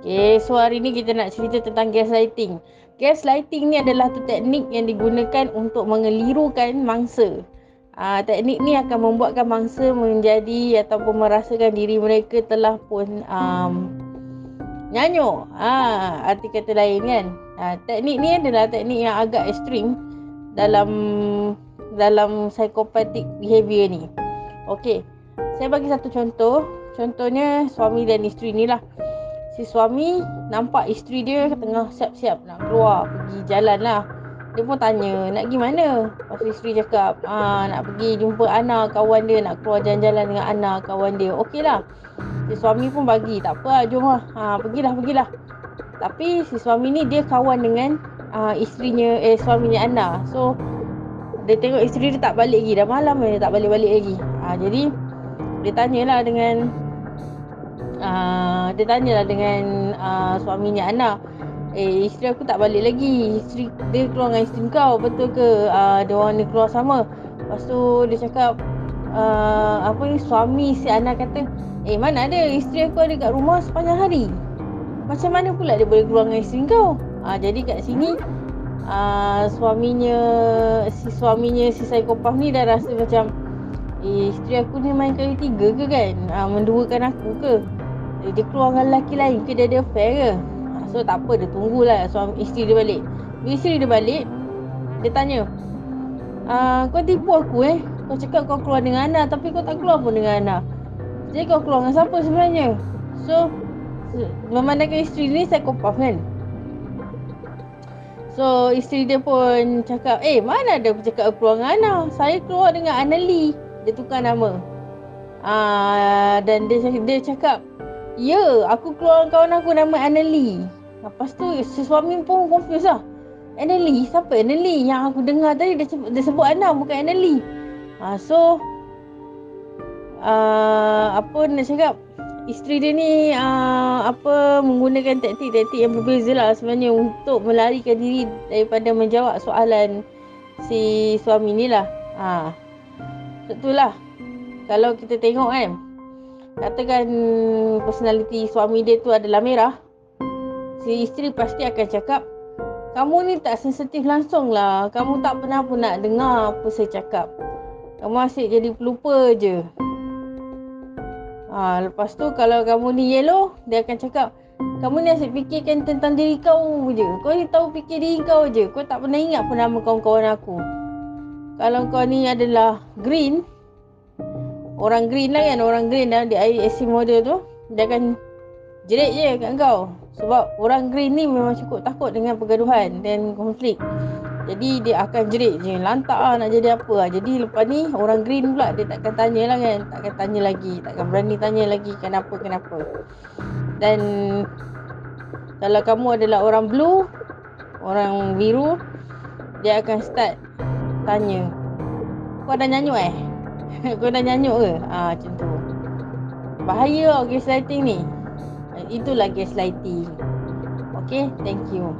Okay, so hari ni kita nak cerita tentang gaslighting. Gaslighting ni adalah tu teknik yang digunakan untuk mengelirukan mangsa. Uh, teknik ni akan membuatkan mangsa menjadi ataupun merasakan diri mereka telah pun um, nyanyuk. Uh, arti kata lain kan. Uh, teknik ni adalah teknik yang agak ekstrim dalam dalam psychopathic behavior ni. Okay, saya bagi satu contoh. Contohnya suami dan isteri ni lah si suami nampak isteri dia tengah siap-siap nak keluar pergi jalan lah. Dia pun tanya nak pergi mana? Lepas isteri cakap ah, nak pergi jumpa anak kawan dia nak keluar jalan-jalan dengan anak kawan dia. Okey lah. Si suami pun bagi tak apa lah jom lah. Ha, pergilah pergilah. Tapi si suami ni dia kawan dengan uh, isterinya eh suaminya Ana. So dia tengok isteri dia tak balik lagi dah malam dia tak balik-balik lagi. Ha, jadi dia tanyalah dengan uh, dia tanyalah dengan uh, suaminya Ana eh isteri aku tak balik lagi. Isteri dia keluar dengan isteri kau betul ke? Uh, dia orang ni keluar sama. Lepas tu dia cakap uh, apa ni suami si Ana kata eh mana ada isteri aku ada kat rumah sepanjang hari. Macam mana pula dia boleh keluar dengan isteri kau uh, jadi kat sini uh, suaminya si suaminya si psikopat ni dah rasa macam eh, isteri aku ni main kali tiga ke kan? Uh, menduakan aku ke Eh, dia keluar dengan lelaki lain. Ke dia ada affair ke? Ha, so tak apa. Dia tunggulah suami isteri dia balik. Bila isteri dia balik dia tanya ah, kau tipu aku eh? Kau cakap kau keluar dengan Ana tapi kau tak keluar pun dengan Ana. Jadi kau keluar dengan siapa sebenarnya? So memandangkan isteri ni psikopat kan? So isteri dia pun cakap eh mana ada cakap keluar dengan Ana? Saya keluar dengan Ana Lee. Dia tukar nama. Ah, dan dia dia cakap Ya, aku keluar kawan aku nama Annalie. Lepas tu si suami pun confuse lah. Annalie? Siapa Annalie? Yang aku dengar tadi dia, dia sebut Anna bukan Annalie. Ha, so uh, apa nak cakap? Isteri dia ni uh, apa menggunakan taktik-taktik yang berbeza lah sebenarnya untuk melarikan diri daripada menjawab soalan si suami ni lah. Ha. Betul lah. Kalau kita tengok kan, katakan personality suami dia tu adalah merah si isteri pasti akan cakap kamu ni tak sensitif langsung lah. Kamu tak pernah pun nak dengar apa saya cakap. Kamu asyik jadi pelupa je. Ha, lepas tu kalau kamu ni yellow dia akan cakap kamu ni asyik fikirkan tentang diri kau je. Kau ni tahu fikir diri kau je. Kau tak pernah ingat pun nama kawan-kawan aku. Kalau kau ni adalah green orang green lah kan orang green dalam di ISC model tu. Dia akan jerit je kat kau sebab orang green ni memang cukup takut dengan pergaduhan dan konflik. Jadi dia akan jerit je. Lantak lah nak jadi apa lah. Jadi lepas ni orang green pula dia takkan tanya lah kan. Takkan tanya lagi. Takkan berani tanya lagi kenapa kenapa. Dan kalau kamu adalah orang blue orang biru dia akan start tanya. Kau dah nyanyuk eh Kau dah nyanyuk ke? Ha, macam tu. Bahaya gaslighting ni. Itulah gaslighting. Okay, thank you.